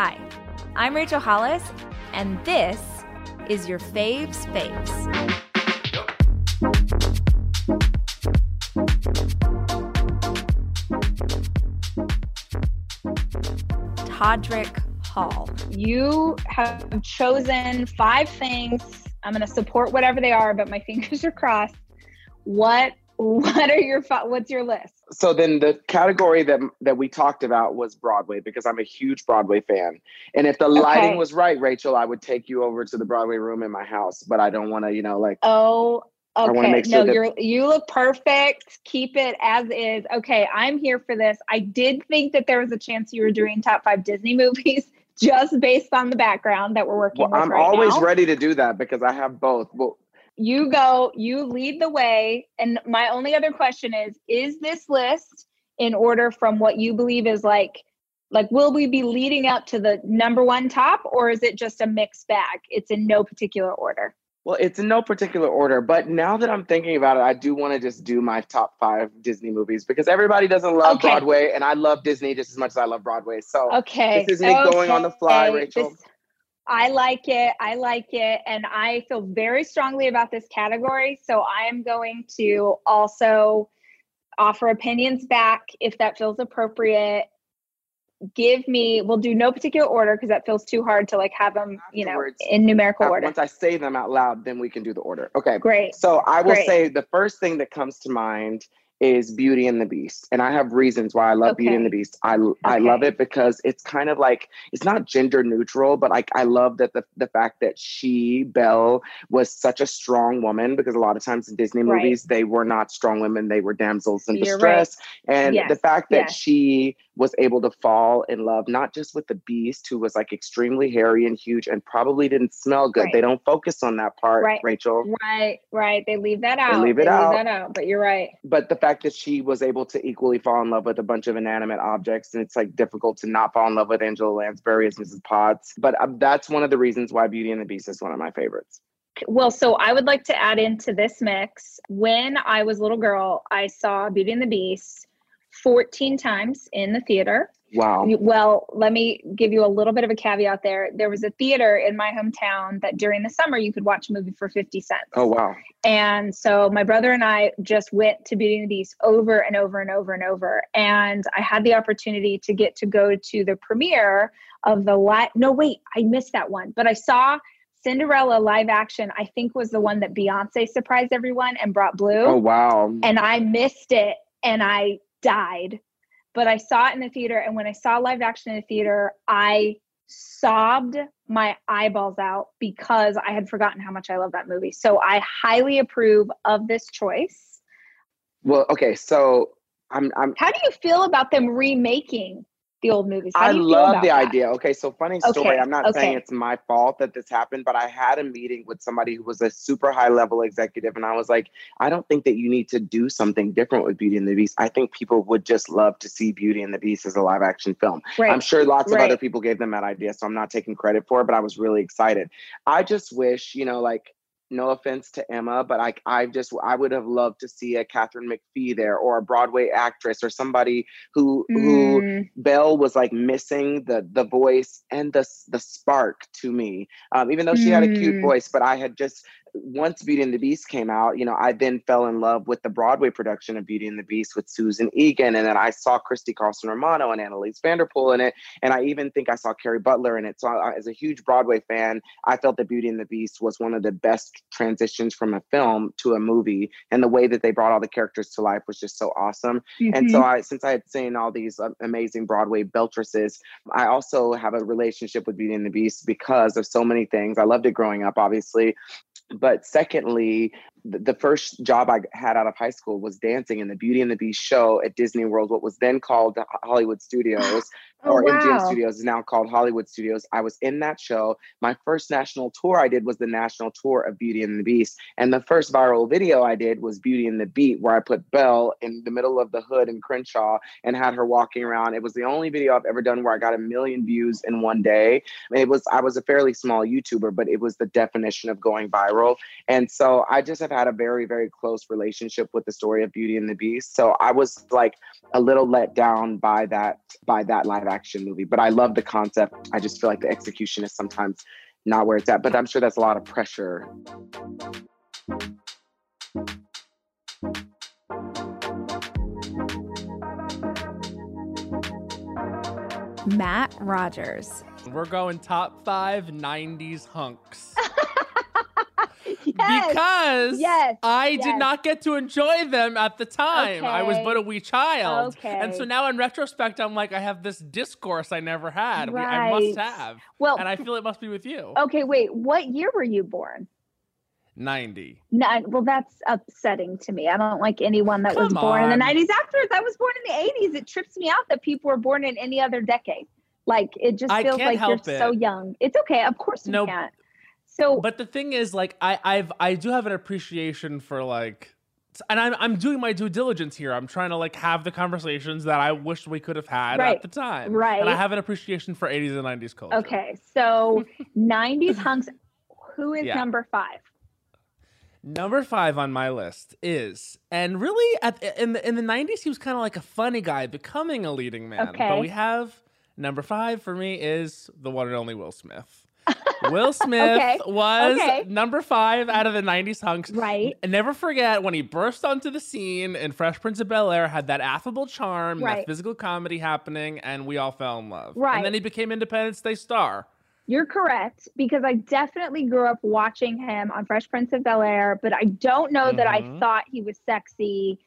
Hi, I'm Rachel Hollis, and this is your Faves Faves. Todrick Hall. You have chosen five things. I'm going to support whatever they are, but my fingers are crossed. What what are your what's your list? So then the category that that we talked about was Broadway because I'm a huge Broadway fan. And if the okay. lighting was right, Rachel, I would take you over to the Broadway room in my house, but I don't want to, you know, like Oh, okay. I want to make sure no, you're you look perfect. Keep it as is. Okay, I'm here for this. I did think that there was a chance you were mm-hmm. doing top 5 Disney movies just based on the background that we're working well, I'm right always now. ready to do that because I have both. Well, you go, you lead the way. And my only other question is Is this list in order from what you believe is like? Like, will we be leading up to the number one top, or is it just a mixed bag? It's in no particular order. Well, it's in no particular order, but now that I'm thinking about it, I do want to just do my top five Disney movies because everybody doesn't love okay. Broadway, and I love Disney just as much as I love Broadway. So, okay, this is me okay. going on the fly, Rachel. This, I like it. I like it. And I feel very strongly about this category. So I'm going to also offer opinions back if that feels appropriate. Give me, we'll do no particular order because that feels too hard to like have them, you know, in numerical order. Once I say them out loud, then we can do the order. Okay. Great. So I will Great. say the first thing that comes to mind is Beauty and the Beast, and I have reasons why I love okay. Beauty and the Beast. I okay. I love it because it's kind of like it's not gender neutral, but like I love that the the fact that she Belle was such a strong woman because a lot of times in Disney movies right. they were not strong women; they were damsels in You're distress, right. and yes. the fact that yes. she was able to fall in love not just with the Beast, who was like extremely hairy and huge and probably didn't smell good. Right. They don't focus on that part, right. Rachel. Right, right. They leave that out. They leave it they out. Leave that out. But you're right. But the fact that she was able to equally fall in love with a bunch of inanimate objects, and it's like difficult to not fall in love with Angela Lansbury as Mrs. Potts. But um, that's one of the reasons why Beauty and the Beast is one of my favorites. Well, so I would like to add into this mix. When I was a little girl, I saw Beauty and the Beast 14 times in the theater. Wow. Well, let me give you a little bit of a caveat there. There was a theater in my hometown that during the summer you could watch a movie for 50 cents. Oh, wow. And so my brother and I just went to Beauty and the Beast over and over and over and over. And I had the opportunity to get to go to the premiere of the live. No, wait, I missed that one. But I saw Cinderella live action, I think was the one that Beyonce surprised everyone and brought Blue. Oh, wow. And I missed it and I died but I saw it in the theater. And when I saw live action in the theater, I sobbed my eyeballs out because I had forgotten how much I love that movie. So I highly approve of this choice. Well, okay, so I'm, I'm How do you feel about them remaking the old movies. How I love the that? idea. Okay, so funny story. Okay. I'm not okay. saying it's my fault that this happened, but I had a meeting with somebody who was a super high level executive, and I was like, I don't think that you need to do something different with Beauty and the Beast. I think people would just love to see Beauty and the Beast as a live action film. Right. I'm sure lots right. of other people gave them that idea, so I'm not taking credit for it, but I was really excited. I just wish, you know, like no offense to Emma, but I I just I would have loved to see a Katharine McPhee there or a Broadway actress or somebody who mm. who Belle was like missing the the voice and the the spark to me. Um, even though she mm. had a cute mm. voice, but I had just once Beauty and the Beast came out, you know, I then fell in love with the Broadway production of Beauty and the Beast with Susan Egan. And then I saw Christy Carlson Romano and Anneliese van der in it. And I even think I saw Kerry Butler in it. So I, as a huge Broadway fan, I felt that Beauty and the Beast was one of the best transitions from a film to a movie. And the way that they brought all the characters to life was just so awesome. Mm-hmm. And so I, since I had seen all these amazing Broadway beltresses, I also have a relationship with Beauty and the Beast because of so many things. I loved it growing up, obviously but secondly the first job I had out of high school was dancing in the Beauty and the Beast show at Disney World, what was then called Hollywood Studios, oh, or wow. MGM Studios is now called Hollywood Studios. I was in that show. My first national tour I did was the national tour of Beauty and the Beast. And the first viral video I did was Beauty and the Beat, where I put Belle in the middle of the hood in Crenshaw and had her walking around. It was the only video I've ever done where I got a million views in one day. It was I was a fairly small YouTuber, but it was the definition of going viral. And so I just have had a very, very close relationship with the story of Beauty and the Beast. So I was like a little let down by that by that live action movie. But I love the concept. I just feel like the execution is sometimes not where it's at. But I'm sure that's a lot of pressure. Matt Rogers. We're going top five 90s hunks. Yes. Because yes. I yes. did not get to enjoy them at the time. Okay. I was but a wee child. Okay. And so now in retrospect, I'm like, I have this discourse I never had. Right. I must have. Well, and I feel it must be with you. Okay, wait. What year were you born? 90. Nine. Well, that's upsetting to me. I don't like anyone that Come was born on. in the 90s. Afterwards, I was born in the 80s. It trips me out that people were born in any other decade. Like it just feels like you're it. so young. It's okay. Of course you no, can't. So, but the thing is, like, I, I've, I do have an appreciation for like, and I'm, I'm doing my due diligence here. I'm trying to like have the conversations that I wish we could have had right. at the time. Right. And I have an appreciation for 80s and 90s culture. Okay. So 90s hunks. Who is yeah. number five? Number five on my list is, and really at in the in the nineties, he was kind of like a funny guy, becoming a leading man. Okay. But we have number five for me is the one and only Will Smith. Will Smith okay. was okay. number five out of the 90s hunks. Right. And never forget when he burst onto the scene in Fresh Prince of Bel Air, had that affable charm, right. that physical comedy happening, and we all fell in love. Right. And then he became Independence Day star. You're correct because I definitely grew up watching him on Fresh Prince of Bel Air, but I don't know mm-hmm. that I mm-hmm. thought he was sexy.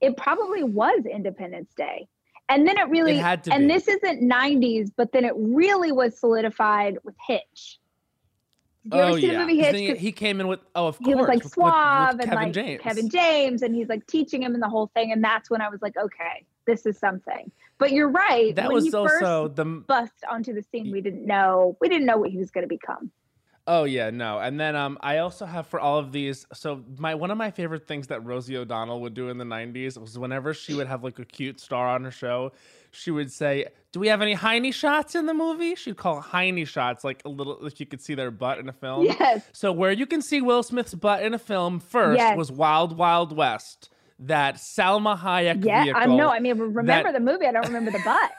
It probably was Independence Day. And then it really, it and be. this isn't 90s, but then it really was solidified with Hitch. You oh, yeah. the movie Hitch? He, came in with, oh, of course. He was like suave with, with and like James. Kevin James, and he's like teaching him in the whole thing. And that's when I was like, okay, this is something. But you're right. That when was also first the bust onto the scene. We didn't know. We didn't know what he was going to become. Oh yeah, no. And then um, I also have for all of these. So my one of my favorite things that Rosie O'Donnell would do in the '90s was whenever she would have like a cute star on her show, she would say, "Do we have any Heine shots in the movie?" She'd call Heine shots, like a little, if you could see their butt in a film. Yes. So where you can see Will Smith's butt in a film first yes. was Wild Wild West that Salma Hayek yeah, vehicle. I know. I mean, remember that, the movie. I don't remember the butt.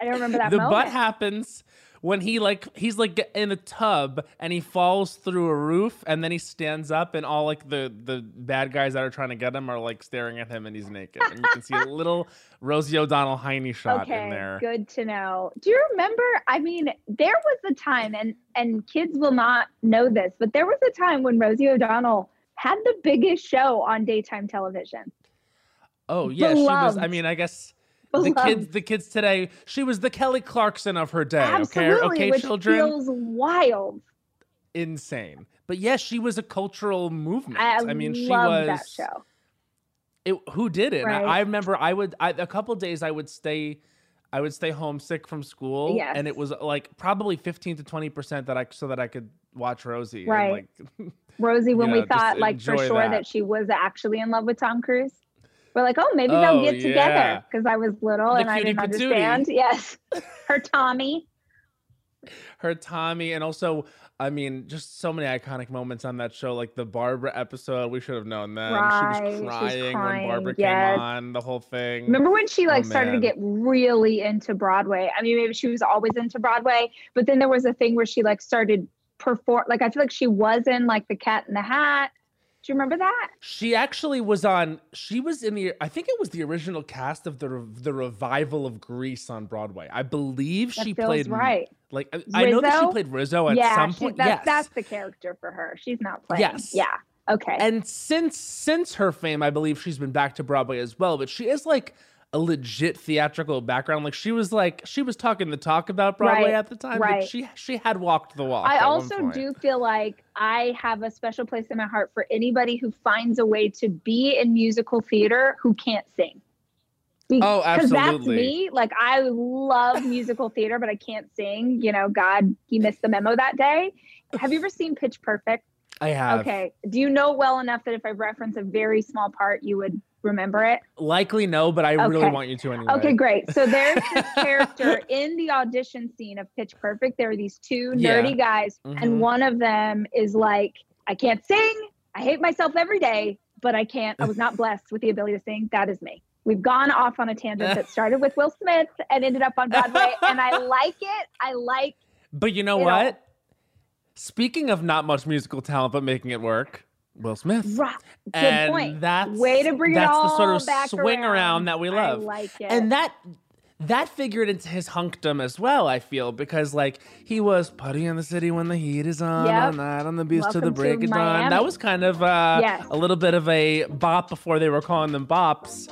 I don't remember that. the moment. butt happens when he like he's like in a tub and he falls through a roof and then he stands up and all like the the bad guys that are trying to get him are like staring at him and he's naked and you can see a little Rosie O'Donnell Heine shot okay, in there. Good to know. Do you remember? I mean, there was a time and and kids will not know this, but there was a time when Rosie O'Donnell had the biggest show on daytime television. Oh yeah, Beloved. she was. I mean, I guess. The kids, the kids today, she was the Kelly Clarkson of her day. Absolutely, okay, okay, children. Feels wild. Insane, but yes, she was a cultural movement. I, I mean, she was that show. It, who did it? Right. I, I, remember I would I, a couple days I would stay I would stay homesick from school, yes. and it was like probably fifteen to twenty percent that I so that I could watch Rosie. Right. Like, Rosie, when know, we thought like for sure that. that. she was actually in love with Tom Cruise. We're like, oh, maybe oh, they'll get together because I was little the and I didn't understand. Yes, her Tommy. Her Tommy, and also, I mean, just so many iconic moments on that show, like the Barbara episode. We should have known then. Right. She was crying, crying. when Barbara yes. came on. The whole thing. Remember when she like oh, started man. to get really into Broadway? I mean, maybe she was always into Broadway, but then there was a thing where she like started perform. Like I feel like she was in like the Cat in the Hat. Do you remember that? She actually was on. She was in the. I think it was the original cast of the the revival of Grease on Broadway. I believe That she feels played. right. Like I, I know that she played Rizzo at yeah, some point. that's, yes, that's the character for her. She's not playing. Yes. Yeah. Okay. and since since her fame, I believe she's been back to Broadway as well. But she is like a legit theatrical background. Like she was like she was talking the talk about Broadway Right, at the time. right. But she she had walked the walk. I also do feel like I have a special place in my heart for anybody who finds a way to be in musical theater who can't sing. Be- Oh, that's me. Like I love musical theater, but I can't sing. You know, God, he missed the memo that day. Have you ever seen Pitch Perfect? I have. Okay. Do you know well enough that if I reference a very small part, you would remember it? Likely no, but I really want you to anyway. Okay, great. So there's this character in the audition scene of Pitch Perfect. There are these two Yeah. nerdy guys, Mhm. and one of them is like, I can't sing. I hate myself every day, but I can't. I was not blessed with the ability to sing. That is me. we've gone off on a tangent that started with Will Smith and ended up on Broadway, and I like it. I like. But you know what? All. Speaking of not much musical talent but making it work, Will Smith. Right. Good and point. That's way to bring it all That's the sort of back swing around. around that we love. I like it. And that that figured into his hunkdom as well, I feel, because like he was putting in the city when the heat is on, yep. on that on the beach to the break of dawn. That was kind of uh, yes. a little bit of a bop before they were calling them bops.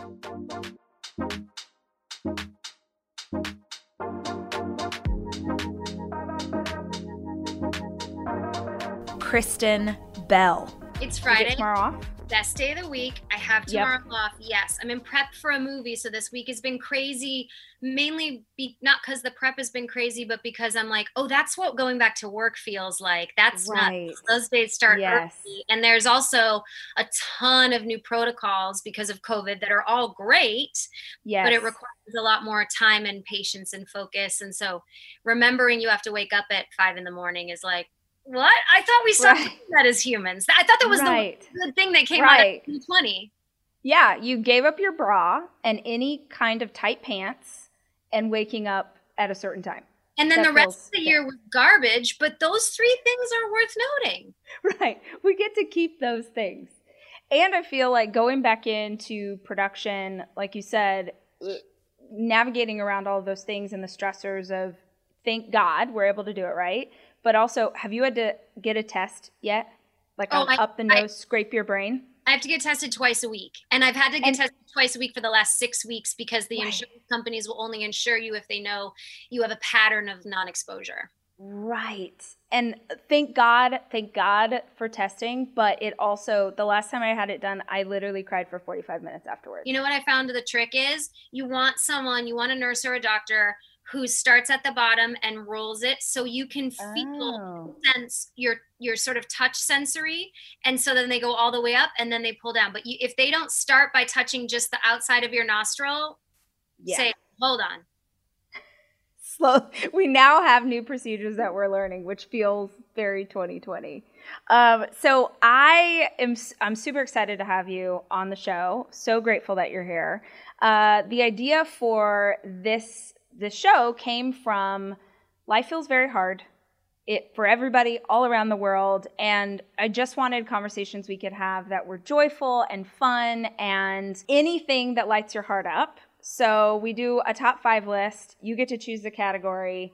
Kristen Bell. It's Friday. tomorrow off? best day of the week. I have tomorrow yep. off. Yes, I'm in prep for a movie, so this week has been crazy. Mainly, be, not because the prep has been crazy, but because I'm like, oh, that's what going back to work feels like. That's right. not those days start yes. early, and there's also a ton of new protocols because of COVID that are all great. Yes. but it requires a lot more time and patience and focus. And so, remembering you have to wake up at five in the morning is like, what? I thought we stopped right. that as humans. I thought that was right. the good thing that came right. out of 2020. Yeah, you gave up your bra and any kind of tight pants and waking up at a certain time. And then that the rest of the year was garbage, but those three things are worth noting. Right. We get to keep those things. And I feel like going back into production, like you said, eh, navigating around all of those things and the stressors of thank God we're able to do it right but also, have you had to get a test yet? Like oh, up the nose, I, scrape your brain? I have to get tested twice a week. And I've had to get and, tested twice a week for the last six weeks because the right. insurance companies will only insure you if they know you have a pattern of non exposure. Right. And thank God, thank God for testing. But it also, the last time I had it done, I literally cried for 45 minutes afterwards. You know what I found the trick is? You want someone, you want a nurse or a doctor who starts at the bottom and rolls it so you can feel oh. sense your your sort of touch sensory and so then they go all the way up and then they pull down. But you, if they don't start by touching just the outside of your nostril yeah. say hold on. Slow we now have new procedures that we're learning which feels very 2020 um, so i am i'm super excited to have you on the show. So grateful that you're here. Uh, the idea for this the show came from life feels very hard it for everybody all around the world and i just wanted conversations we could have that were joyful and fun and anything that lights your heart up. So we do a top five list. You get to choose the category.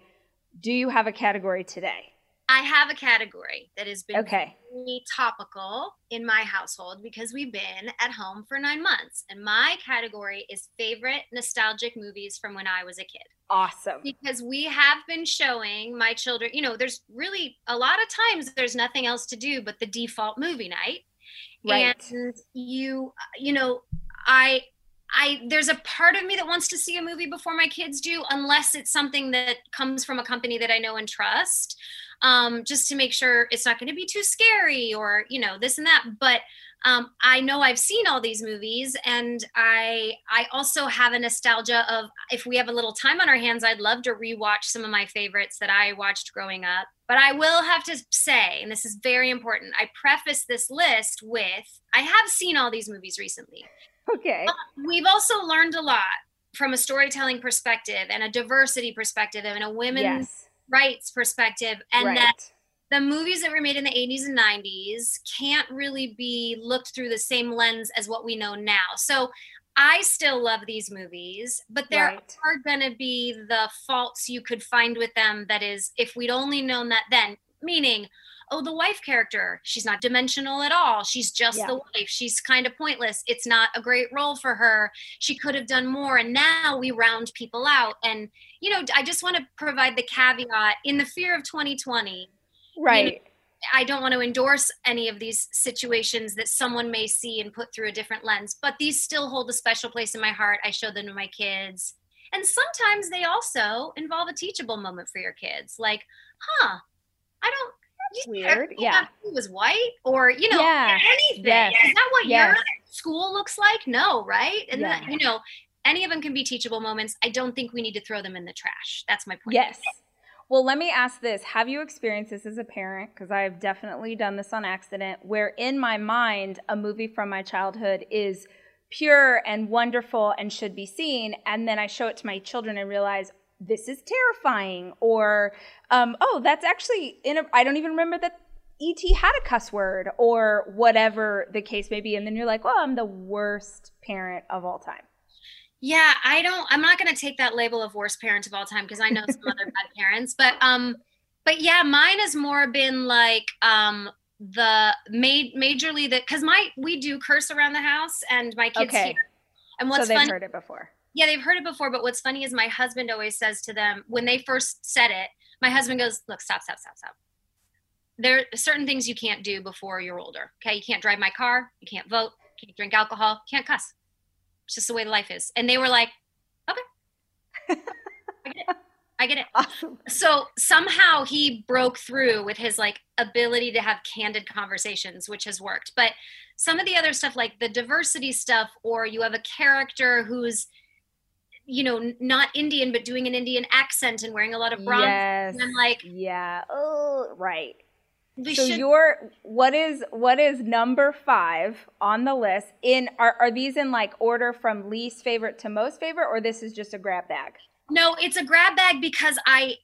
Do you have a category today I have a category that has been okay. really topical in my household because we've been at home for nine months. And my category is favorite nostalgic movies from when I was a kid. Awesome. Because we have been showing my children, you know, there's really a lot of times there's nothing else to do but the default movie night. Right. And you, you know, I I there's a part of me that wants to see a movie before my kids do, unless it's something that comes from a company that I know and trust um, just to make sure it's not going to be too scary or you know this and that. But um, i know i've seen all these movies and i i also have a nostalgia of if we have a little time on our hands i'd love to rewatch some of my favorites that i watched growing up. But i will have to say and this is very important i preface this list with i have seen all these movies recently okay um, we've also learned a lot from a storytelling perspective and a diversity perspective and a women's yes rights perspective and right. that the movies that were made in the 80s and 90s can't really be looked through the same lens as what we know now. So I still love these movies, but there right. are going to be the faults you could find with them that is if we'd only known that then, meaning oh, the wife character, she's not dimensional at all. She's just yeah. the wife. She's kind of pointless. It's not a great role for her. She could have done more. And now we round people out. And, you know, I just want to provide the caveat in the fear of 2020. Right. You know, I don't want to endorse any of these situations that someone may see and put through a different lens, but these still hold a special place in my heart. I show them to my kids. And sometimes they also involve a teachable moment for your kids. Like, huh, I don't weird. Yeah. He was white or, you know, yeah. anything. Yes. Is that what yes. your school looks like? No, right? And yeah. that, you know, any of them can be teachable moments. I don't think we need to throw them in the trash. That's my point. Yes. Well, let me ask this. Have you experienced this as a parent? Because I've definitely done this on accident, where in my mind, a movie from my childhood is pure and wonderful and should be seen. And then I show it to my children and realize this is terrifying or um, oh that's actually in a i don't even remember that et had a cuss word or whatever the case may be and then you're like well i'm the worst parent of all time yeah i don't i'm not going to take that label of worst parent of all time because i know some other bad parents but um but yeah mine has more been like um the made majorly that because my we do curse around the house and my kids okay. Hear. And what's so they've heard it before. Yeah, they've heard it before. But what's funny is my husband always says to them when they first said it, my husband goes, "Look, stop, stop, stop, stop. There are certain things you can't do before you're older. Okay, you can't drive my car, you can't vote, you can't drink alcohol, you can't cuss. It's just the way the life is." And they were like, "Okay." I get it. Awesome. So somehow he broke through with his like ability to have candid conversations, which has worked. But some of the other stuff, like the diversity stuff, or you have a character who's you know not indian but doing an indian accent and wearing a lot of bronze yes. and i'm like yeah. Oh right. So should... your what is what is number five on the list in are, are these in like order from least favorite to most favorite or this is just a grab bag? No, it's a grab bag because I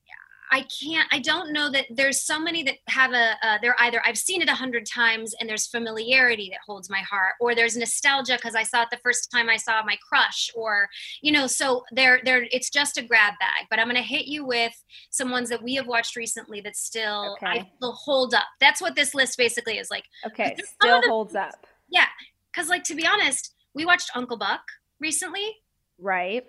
I can't I don't know that there's so many that have a uh, they're either I've seen it a hundred times and there's familiarity that holds my heart or there's nostalgia because I saw it the first time I saw my crush or you know so there there it's just a grab bag but I'm gonna hit you with some ones that we have watched recently that still okay. I hold up that's what this list basically is like okay still holds up yeah because like to be honest we watched Uncle Buck recently right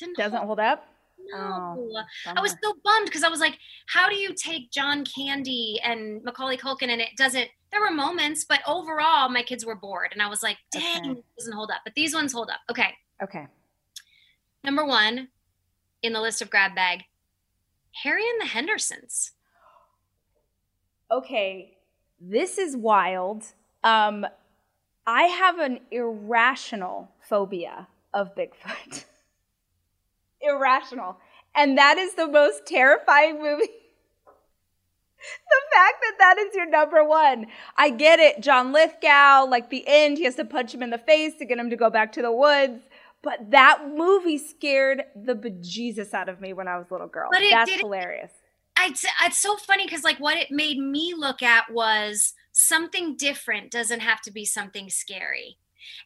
didn't doesn't hold, hold up. No, oh, I was so bummed because I was like, how do you take John Candy and Macaulay Culkin and it doesn't? There were moments, but overall, my kids were bored, and I was like, dang, okay. it doesn't hold up. But these ones hold up. Okay. Okay. Number one in the list of grab bag, Harry and the Hendersons. Okay, this is wild. Um, I have an irrational phobia of Bigfoot. irrational. And that is the most terrifying movie. the fact that that is your number one. I get it. John Lithgow, like the end, he has to punch him in the face to get him to go back to the woods. But that movie scared the bejesus out of me when I was a little girl. But it That's hilarious. It's, it's so funny because like what it made me look at was something different doesn't have to be something scary.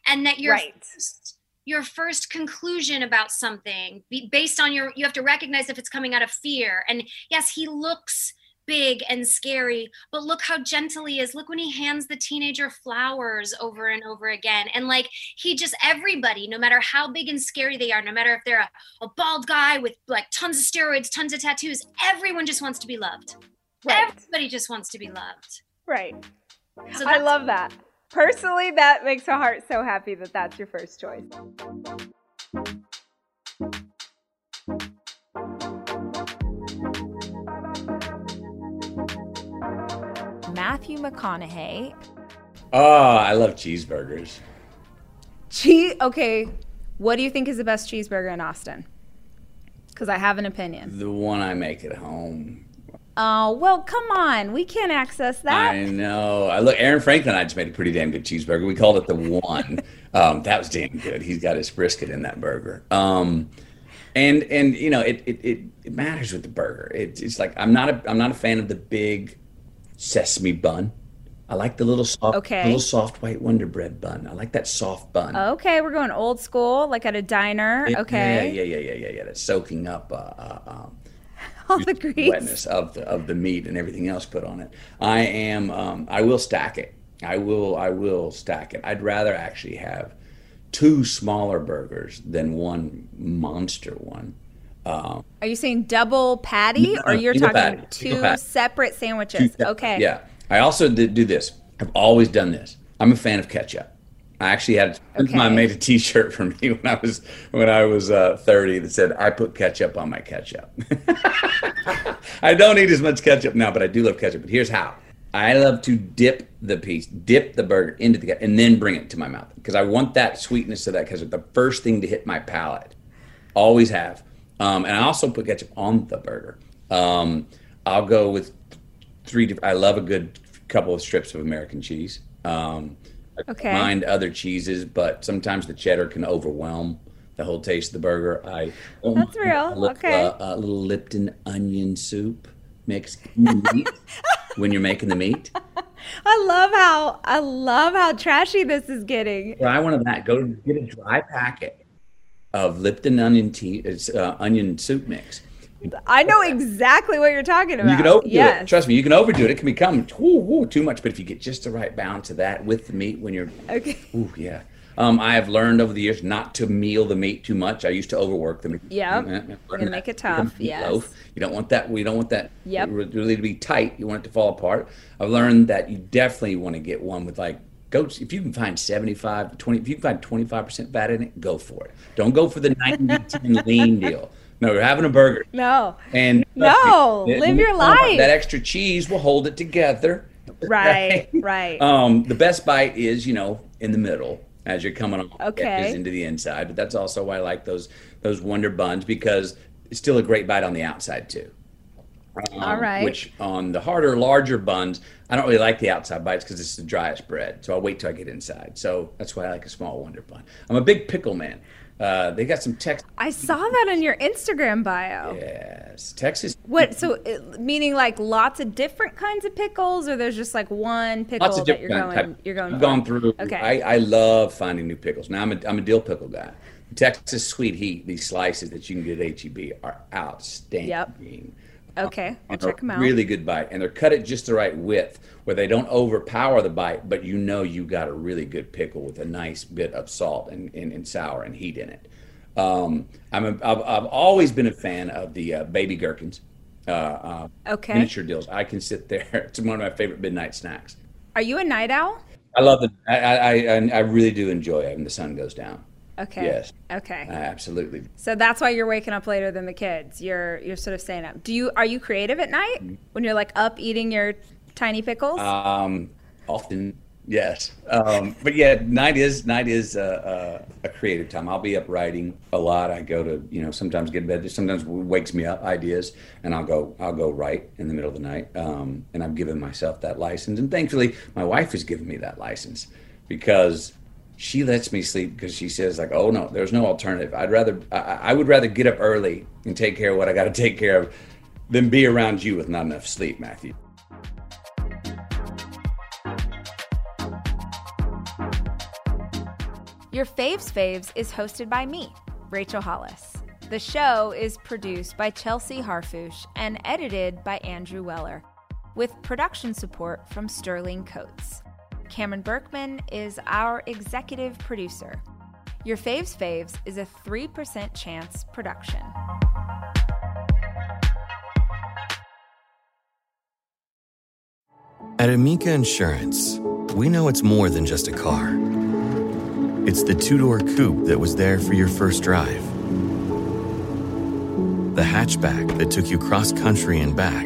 And that your right. first your first conclusion about something based on your you have to recognize if it's coming out of fear. And yes he looks big and scary but look how gentle he is. Look when he hands the teenager flowers over and over again. And like he just everybody no matter how big and scary they are no matter if they're a, a bald guy with like tons of steroids tons of tattoos everyone just wants to be loved. Right. everybody just wants to be loved. Right. So i love that Personally, that makes my heart so happy that that's your first choice. Matthew McConaughey. Oh, I love cheeseburgers. Cheese. Okay, what do you think is the best cheeseburger in Austin? Because I have an opinion. The one I make at home. Oh, well, come on. We can't access that. I know. I look, Aaron Franklin I just made a pretty damn good cheeseburger. We called it the one. um, that was damn good. He's got his brisket in that burger. Um, and and you know it, it, it, it matters with the burger. It, it's like I'm not a I'm not a fan of the big sesame bun. I like the little soft, okay. little soft white Wonder Bread bun. I like that soft bun. Okay, we're going old school, like at a diner. okay. Yeah, yeah, yeah, yeah, yeah, yeah. That's soaking up uh, uh, um, all the grease. wetness of the of the meat and everything else put on it. I am um, I will stack it. I will I will stack it. I'd rather actually have two smaller burgers than one monster one. Um, are you saying double patty, no, or you're talking patty, two separate sandwiches? Two, okay. Yeah. I also did do this. I've always done this. I'm a fan of ketchup. I actually had okay. I made a T-shirt for me when I was when I was uh, 30 that said I put ketchup on my ketchup. I don't eat as much ketchup now, but I do love ketchup. But here's how: I love to dip the piece, dip the burger into the ketchup, and then bring it to my mouth because I want that sweetness of that because it's the first thing to hit my palate. Always have, um, and I also put ketchup on the burger. Um, I'll go with three. I love a good couple of strips of American cheese. Um, Okay. Mind other cheeses, but sometimes the cheddar can overwhelm the whole taste of the burger. I that's real. A little, okay. Uh, a little Lipton onion soup mix when you're making the meat. I love how I love how trashy this is getting. Try one of that. Go get a dry packet of Lipton onion tea. It's uh, onion soup mix. I know exactly what you're talking about. You can overdo yes. it. Trust me, you can overdo it. It can become woo, too much, but if you get just the right balance of that with the meat when you're okay, ooh, yeah. Um, I have learned over the years not to meal the meat too much. I used to overwork the meat. Yeah, you can make it tough. Loaf. You don't want that. We don't want that. Yep. Really to be tight. You want it to fall apart. I've learned that you definitely want to get one with like goats. If you can find 75, 20, if you can find 25% fat in it, go for it. Don't go for the 90 10 lean deal. No, you're having a burger. No. And no, me, live your life. That extra cheese will hold it together. Right, right. Um, the best bite is, you know, in the middle as you're coming on okay. into the inside. But that's also why I like those those Wonder Buns because it's still a great bite on the outside too. Um, All right. Which on the harder, larger buns, I don't really like the outside bites because it's the driest bread. So I'll wait till I get inside. So that's why I like a small Wonder Bun. I'm a big pickle man. Uh, they got some Texas. I saw that in your Instagram bio. Yes, Texas. What? So, meaning like lots of different kinds of pickles, or there's just like one pickle that you're going. Type. You're going. I've gone through. Okay. I, I love finding new pickles. Now I'm a I'm a dill pickle guy. Texas Sweet Heat. These slices that you can get at HEB are outstanding. Yep. Okay, I'll check them out. Really good bite, and they're cut at just the right width where they don't overpower the bite, but you know you got a really good pickle with a nice bit of salt and, and, and sour and heat in it. Um, I'm a, I've, I've always been a fan of the uh, baby gherkins. Uh, uh, okay. Miniature deals. I can sit there. It's one of my favorite midnight snacks. Are you a night owl? I love the. I I, I, I really do enjoy it when the sun goes down. Okay. Yes. Okay. absolutely. So that's why you're waking up later than the kids. You're you're sort of staying up. Do you are you creative at night mm-hmm. when you're like up eating your tiny pickles? Um, often yes. Um, but yeah, night is night is uh, uh, a creative time. I'll be up writing a lot. I go to you know sometimes get in bed. Sometimes wakes me up ideas, and I'll go I'll go write in the middle of the night. Um, and I've given myself that license, and thankfully my wife has given me that license because she lets me sleep because she says like oh no there's no alternative. I'd rather I, I, would rather get up early and take care of what i got to take care of than be around you with not enough sleep matthew. Your faves faves is hosted by me rachel hollis. The show is produced by chelsea harfouche and edited by andrew weller with production support from sterling coates Cameron Berkman is our executive producer. Your Faves Faves is a 3% chance production. At Amica Insurance, we know it's more than just a car. It's the two door coupe that was there for your first drive, the hatchback that took you cross country and back